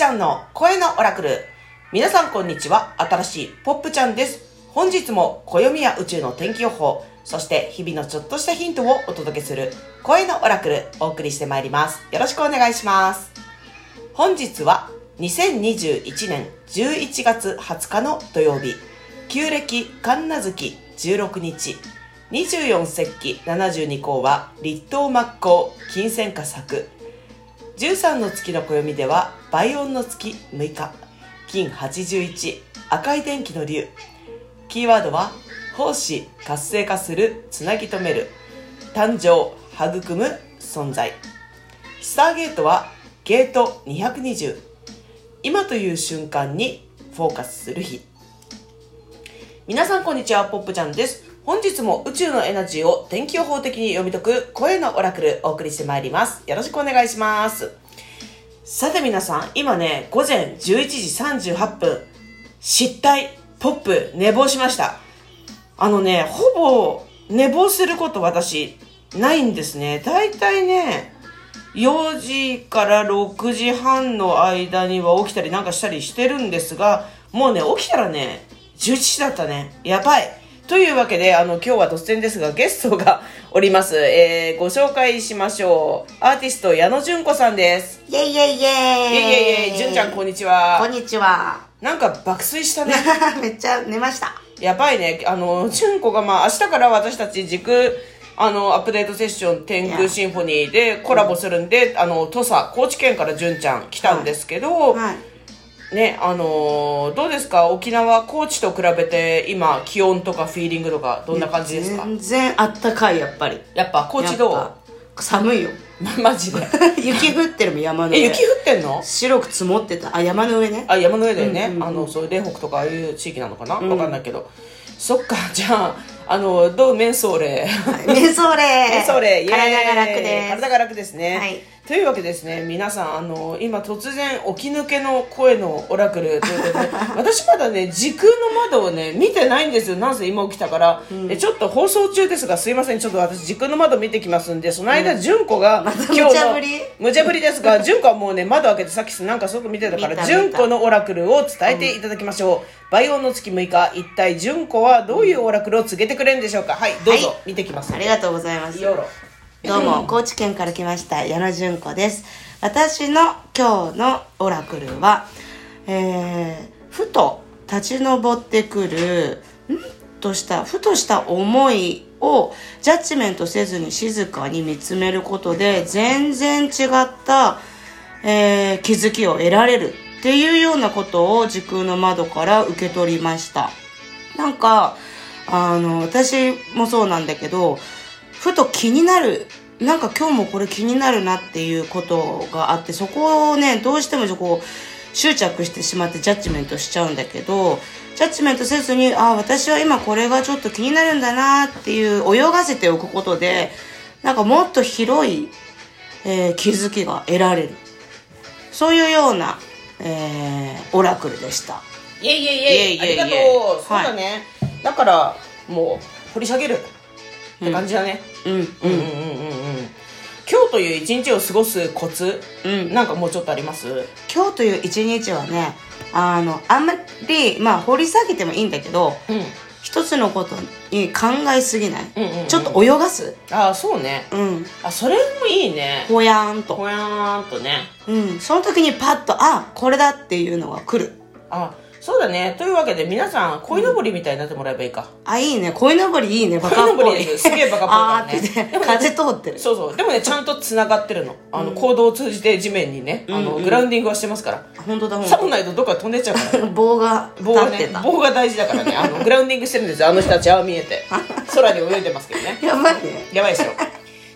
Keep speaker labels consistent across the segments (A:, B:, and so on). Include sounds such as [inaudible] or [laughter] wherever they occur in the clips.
A: ちゃんの声のオラクル。皆さんこんにちは。新しいポップちゃんです。本日も暦や宇宙の天気予報、そして日々のちょっとしたヒントをお届けする声のオラクルお送りしてまいります。よろしくお願いします。本日は2021年11月20日の土曜日、旧暦神奈月16日、24節気72項は立冬末光金銭化作13の月の暦では倍音の月6日。金81赤い電気の竜キーワードは奉仕活性化するつなぎ止める。誕生育む存在。スターゲートはゲート220今という瞬間にフォーカスする日。皆さんこんにちはポップちゃんです。本日も宇宙のエナジーを天気予報的に読み解く声のオラクルお送りしてまいります。よろしくお願いします。さて皆さん今ね午前11時38分失態ポップ寝坊しました。あのねほぼ寝坊すること私ないんですね。だいたいね4時から6時半の間には起きたりなんかしたりしてるんですがもうね起きたらね11時だったね。やばい。というわけで、あの、今日は突然ですが、ゲストがおります。えー、ご紹介しましょう。アーティスト、矢野純子さんです。
B: イェイイェイイェイ
A: いえいえいえ、純ちゃん、こんにちは。
B: こんにちは。
A: なんか爆睡したね。[laughs]
B: めっちゃ寝ました。
A: やばいね。あの、純子が、まあ、明日から私たち軸、あの、アップデートセッション天空シンフォニーでコラボするんで、あの、土佐、高知県から純ちゃん来たんですけど、
B: はい。
A: ね、あのーどうですか？沖縄、高知と比べて今、気温とかフィーリングとかどんな感じですか？
B: 全然あったかい、やっぱり。
A: やっぱ高知どう？
B: 寒いよ。[laughs]
A: マジで？[laughs]
B: 雪降ってるもん、山の
A: え、
B: 上。
A: 雪降ってんの？
B: 白く積もってた。あ、山の上ね。
A: あ、山の上だよね。
B: うんうんうん
A: あの、そういう嶺北とかああいう地域なのかな？わ、かんないけど。そっか、[laughs] じゃあ、あの、どう？メンソーレ。
B: メソーレ
A: メンソーレ、イエーイ
B: 体が楽です。
A: 体が楽ですね。
B: はい
A: というわけですね、皆さん、あの、今突然起き抜けの声のオラクルということで、[laughs] 私まだね、時空の窓をね、見てないんですよ。なんせ今起きたから、えちょっと放送中ですが、すいません、ちょっと私時空の窓見てきますんで、その間、純子が、[laughs]
B: た
A: 今日の
B: 無茶ぶり？
A: 無茶ぶりですが、[laughs] 純子はもうね、窓開けてさっきなんかすごく見てたから、純子のオラクルを伝えていただきましょう。倍音の月6日、一体純子はどういうオラクルを告げてくれるんでしょうか？はい、どうぞ、
B: はい
A: 見てきます。
B: ありがとうございます。どうも、高知県から来ました、矢野純子です。私の今日のオラクルは、えー、ふと立ち上ってくる、んとした、ふとした思いをジャッジメントせずに静かに見つめることで、全然違った、えー気づきを得られるっていうようなことを時空の窓から受け取りました。なんか、あの、私もそうなんだけど、ふと気になる、なんか今日もこれ気になるなっていうことがあって、そこをね、どうしてもこう、執着してしまってジャッジメントしちゃうんだけど、ジャッジメントせずに、あ、私は今これがちょっと気になるんだなっていう泳がせておくことで、なんかもっと広い、えー気づきが得られる。そういうような、えーオラクルでした。
A: イエイイエイイエイ。
B: イエイイエイ
A: ありがとう、
B: はい
A: そうだね。だからもう掘り下げるって感じだね、
B: うん、うん、
A: うん、うんうんうんうん今日という一日を過ごすコツ、
B: うん。
A: なんかもうちょっとあります？
B: 今日という一日はねあのあんまりまあ掘り下げてもいいんだけど
A: うん。
B: 一つのことに考えすぎない、
A: うんうんうん。
B: ちょっと泳がす？
A: ああそうね。
B: うん。
A: あそれもいいね。
B: ほやーんと。
A: ほやーんとね。
B: うん。その時にパッとあこれだっていうのが来る。
A: あそうだね。というわけで皆さん鯉のぼりみたいになってもらえばいいか、
B: あいいね。鯉のぼりいいね。バカっぽい。
A: す。すげえバカっぽい
B: あ
A: ね。
B: ーってね。風通ってる。
A: そうそう。でもねちゃんとつながってるの。あの、行動を通じて地面にねあの、グラウンディングはしてますから。
B: 本当だ本
A: さもないとどっか飛んでっちゃうからね。
B: 棒が
A: 棒がね
B: 立ってた、
A: 棒が大事だからね。あのグラウンディングしてるんですよ。あの人たちは見えて。[laughs] 空に泳いでますけどね。
B: やばいね。
A: やばいですよ。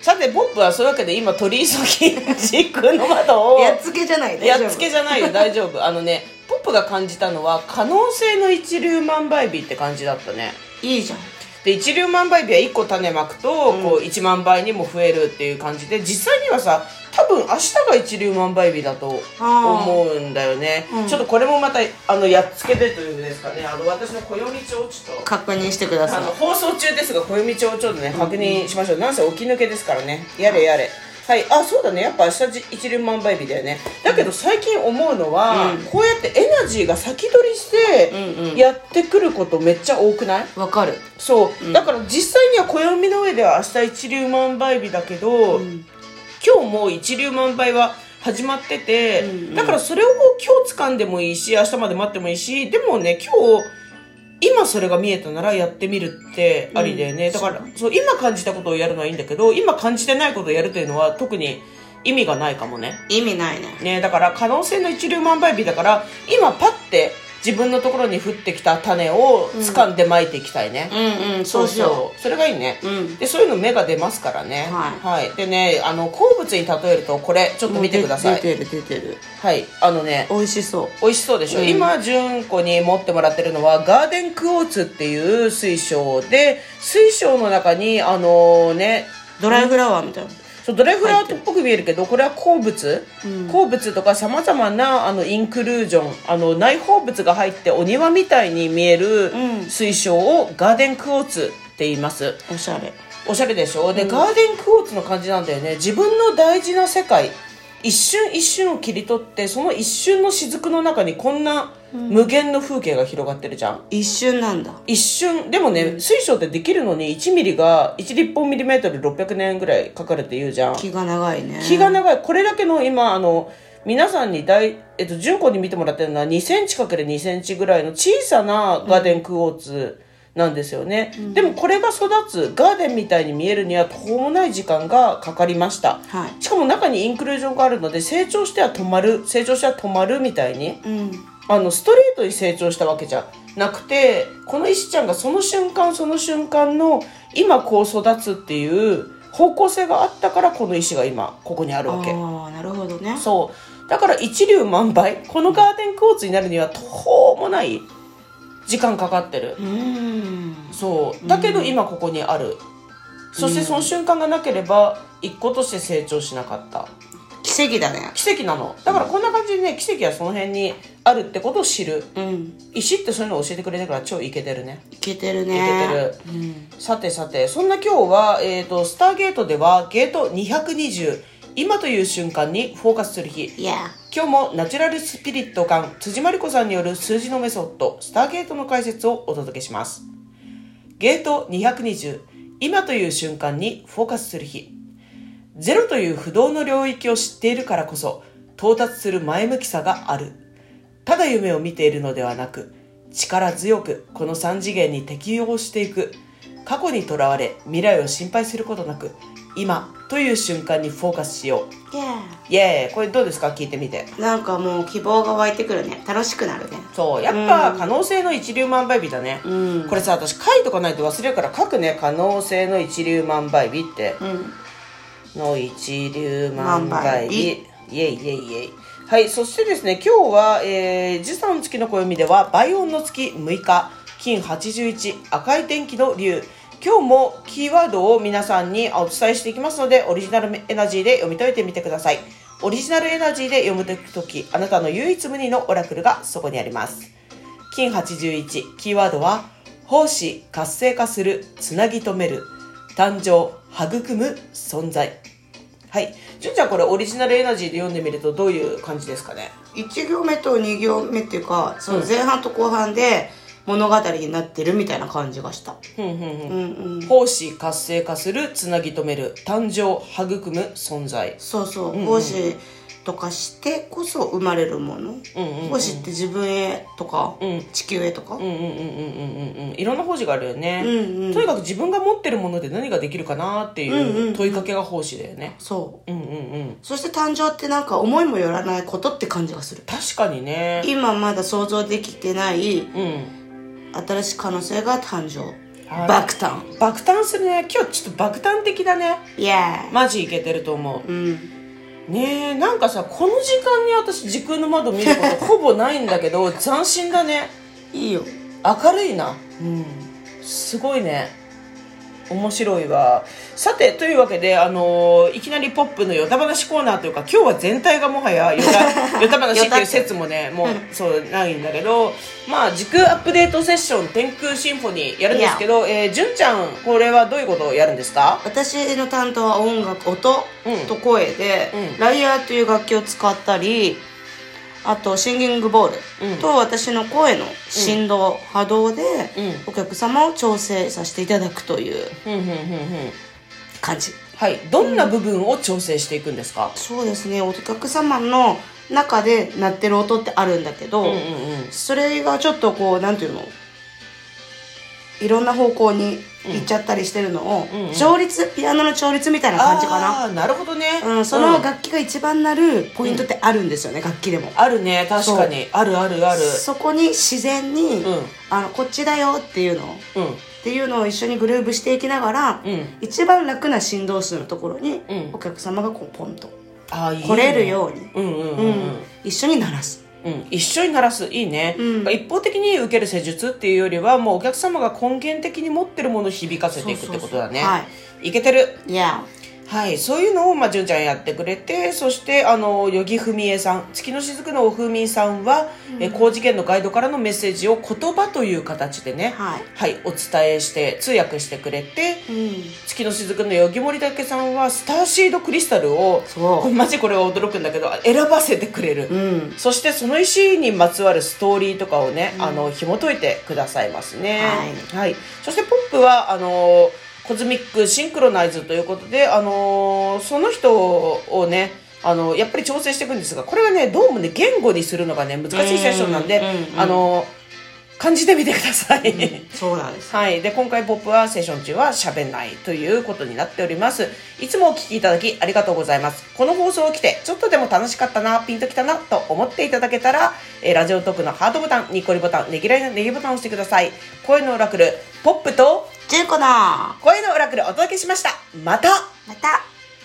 A: さてポップはそういうわけで今取り急ぎ時空の窓を
B: やっつけじゃない。
A: やっつけじゃないよ。大丈夫。あのねプが感じたのは可能性の一粒万倍日って感じだったね。
B: いいじゃん。
A: で一粒万倍日は1個種まくと、こう1万倍にも増えるっていう感じで実際にはさ多分明日が一粒万倍日だと思うんだよね、
B: うん。
A: ちょっとこれもまたあのやっつけでというんですかね。あの私の暦帳をちょっと
B: 確認してください。
A: あの放送中ですが暦帳をちょっとね確認しましょう、なんせ起き抜けですからね。やれやれはい。あそうだね。やっぱ明日じ一粒万倍日だよね。だけど最近思うのは、
B: うん。
A: こうやってエナジーが先取りして
B: うんうん。
A: やってくることめっちゃ多くない？
B: わかる。
A: そう、だから実際には暦の上では明日一粒万倍日だけど、
B: ん。
A: 今日も一粒万倍は始まってて、
B: うんうん。
A: だからそれを今日掴んでもいいし明日まで待ってもいいしでもね今日今それが見えたならやってみるってありだよね、
B: うん。
A: だからそう今感じたことをやるのはいいんだけど今感じてないことをやるというのは特に意味がないかもね。
B: 意味ないね。
A: ねだから可能性の一粒万倍日だから今パッて自分のところに降ってきた種を掴んでまいていきたいね、
B: うんうんそうしよ
A: う。それがいいね、
B: うん。
A: でそういうの芽が出ますからね。
B: はい。
A: でねあの鉱物に例えるとこれちょっ
B: う
A: と見てください。
B: 出てる出てる。
A: はい。あのね
B: 美味しそう。
A: 美味しそうでしょ、
B: うん。
A: 今純子に持ってもらってるのはガーデンクォーツっていう水晶で水晶の中にあのね
B: ドライフラワーみたいな
A: そうドライフラワーっぽく見えるけどこれは鉱物、
B: うん。
A: 鉱物とかさまざまなあのインクルージョンあの内包物が入ってお庭みたいに見える
B: うん。
A: 水晶をガーデンクォーツって言います。
B: おしゃれ。
A: おしゃれでしょ？で、ガーデンクォーツの感じなんだよね。自分の大事な世界一瞬一瞬を切り取ってその一瞬の雫の中にこんな無限の風景が広がってるじゃん、
B: 一瞬なんだ。
A: 一瞬。でもね、水晶ってできるのに1ミリが1立方ミリメートル600年ぐらいかかるって言うじゃん。
B: 気が長いね。
A: 気が長い。これだけの今あの皆さんに大、えっと、純子に見てもらってるのは2センチ ×2 センチぐらいの小さなガーデンクォーツなんですよね、でもこれが育つガーデンみたいに見えるには途方もない時間がかかりました。
B: はい。
A: しかも中にインクルージョンがあるので成長しては止まる成長しては止まるみたいに
B: うん。
A: あのストレートに成長したわけじゃなくてこの石ちゃんがその瞬間その瞬間の今こう育つっていう方向性があったからこの石が今ここにあるわけ。
B: ああなるほどね。
A: そう。だから一粒万倍このガーデンクォーツになるには途方もない時間かかってる。そう。だけど今ここにある。そしてその瞬間がなければ一個として成長しなかった。
B: 奇跡だね。
A: 奇跡なの。だからこんな感じでね奇跡はその辺にあるってことを知る。
B: うん。
A: 石ってそういうのを教えてくれてから超イケてるね。
B: いけてるね。
A: いけてる。
B: うん。
A: さてさてそんな今日は、えー、とスターゲートではゲート220今という瞬間にフォーカスする日。
B: いや
A: 今日もナチュラルスピリット感辻真理子さんによる数字のメソッドスターゲートの解説をお届けします。ゲート220今という瞬間にフォーカスする日。ゼロという不動の領域を知っているからこそ到達する前向きさがある。ただ夢を見ているのではなく力強くこの3次元に適応していく過去にとらわれ未来を心配することなく今という瞬間にフォーカスしよう。
B: いや
A: イエーイこれどうですか？聞いてみて。
B: なんかもう希望が湧いてくるね。楽しくなるね。
A: そう。やっぱ可能性の一粒万倍日だね、
B: うん。
A: これさ私書いとかないと忘れるから書くね。可能性の一粒万倍日って。
B: うん。
A: の一粒万倍日。
B: 万
A: イエイイエイイエイ。はい。そしてですね今日は、えー、時差の月の暦では倍音の月6日金81赤い天気の竜今日もキーワードを皆さんにお伝えしていきますのでオリジナルエナジーで読み解いてみてください。オリジナルエナジーで読むときあなたの唯一無二のオラクルがそこにあります。金81キーワードは奉仕活性化するつなぎ止める誕生育む存在。はい。純ちゃんこれオリジナルエナジーで読んでみるとどういう感じですかね
B: ？1行目と2行目っていうかその前半と後半で物語になってるみたいな感じがした。
A: ふん
B: うんうん。
A: 奉仕活性化するつなぎ止める誕生育む存在。
B: そうそう。奉仕とかしてこそ生まれるもの。奉仕って自分へとか
A: うん。
B: 地球へとか。
A: うんうんうんうんうんうんうん。いろんな奉仕があるよね、
B: うんうん。
A: とにかく自分が持ってるもので何ができるかなっていううん。問いかけが奉仕だよね。
B: そう。
A: うんうんうん。
B: そして誕生ってなんか思いもよらないことって感じがする。
A: 確かにね。
B: 今まだ想像できてない
A: うん
B: 新しい可能性が誕生。
A: はい。
B: 爆誕。
A: 爆誕するね。今日ちょっと爆誕的だね。
B: イエーイ
A: マジいけてると思う。
B: うん。
A: ねえなんかさこの時間に私時空の窓見ること [laughs] ほぼないんだけど斬新だね。
B: いいよ。
A: 明るいな。
B: うん。
A: すごいね面白いわ。さてというわけで、あのーいきなりポップのヨタ話コーナーというか今日は全体がもはやヨタ [laughs] ヨタ話っていう説もねもうそうないんだけどまあ時空アップデートセッション天空シンフォニーやるんですけど、えー、純ちゃんこれはどういうことをやるんですか？
B: 私の担当は音楽音
A: うん
B: と声で、
A: うん。
B: ライアーという楽器を使ったりあとシンギングボール
A: うん。
B: と私の声の振動、波動で
A: うん。
B: お客様を調整させていただくという感じ。
A: はい。どんな部分を調整していくんですか、
B: そうですね。お客様の中で鳴ってる音ってあるんだけど、
A: うん、うんうん。
B: それがちょっとこうなんていうの？いろんな方向に行っちゃったりしてるのを、
A: うんうん。
B: 調律ピアノの調律みたいな感じかな。
A: あーなるほどね、
B: うん、その楽器が一番なるポイントってあるんですよね、楽器でも。
A: あるね確かに。あるあるある。
B: そこに自然に、
A: うん。
B: あのこっちだよっていうの
A: うん。
B: っていうのを一緒にグルーブしていきながら、
A: うん。
B: 一番楽な振動数のところに、
A: うん。
B: お客様がこうポンと
A: あーいいね。
B: 来れるように、
A: うんうんうん
B: う
A: うんん、
B: 一緒に鳴らす
A: うん、一緒に鳴らす。いいね、
B: うん。
A: 一方的に受ける施術っていうよりはもうお客様が根源的に持ってるものを響かせていくってことだね。
B: はい。
A: けてる。
B: いや
A: はいそういうのをまあ純ちゃんやってくれてそしてあの与木文江さん月の雫のおふみさんは、え高次元のガイドからのメッセージを言葉という形でね
B: はい。
A: はい、お伝えして通訳してくれて
B: うん。
A: 月の雫のよぎ森武さんはスターシードクリスタルを
B: そう。
A: マジこれは驚くんだけど選ばせてくれる、
B: うん。
A: そしてその石にまつわるストーリーとかをね、あの紐解いてくださいますね。
B: はい。
A: そしてポップはあのコズミックシンクロナイズということであのその人をねあのやっぱり調整していくんですがこれはねどうもね言語にするのがね難しいセッションなんで、
B: うんうん
A: あの感じてみてください、
B: そうなんです [laughs]
A: はい。で、今回ポップはセッション中は喋んないということになっております。いつもお聞きいただきありがとうございます。この放送を来て、ちょっとでも楽しかったな、ピンときたな、と思っていただけたら、えーラジオトークのハートボタン、ニッコリボタン、ねぎらいのネギボタンを押してください。声のオラクル、ポップと
B: ジュンコのま
A: 声のオラクルお届けしました。また。
B: た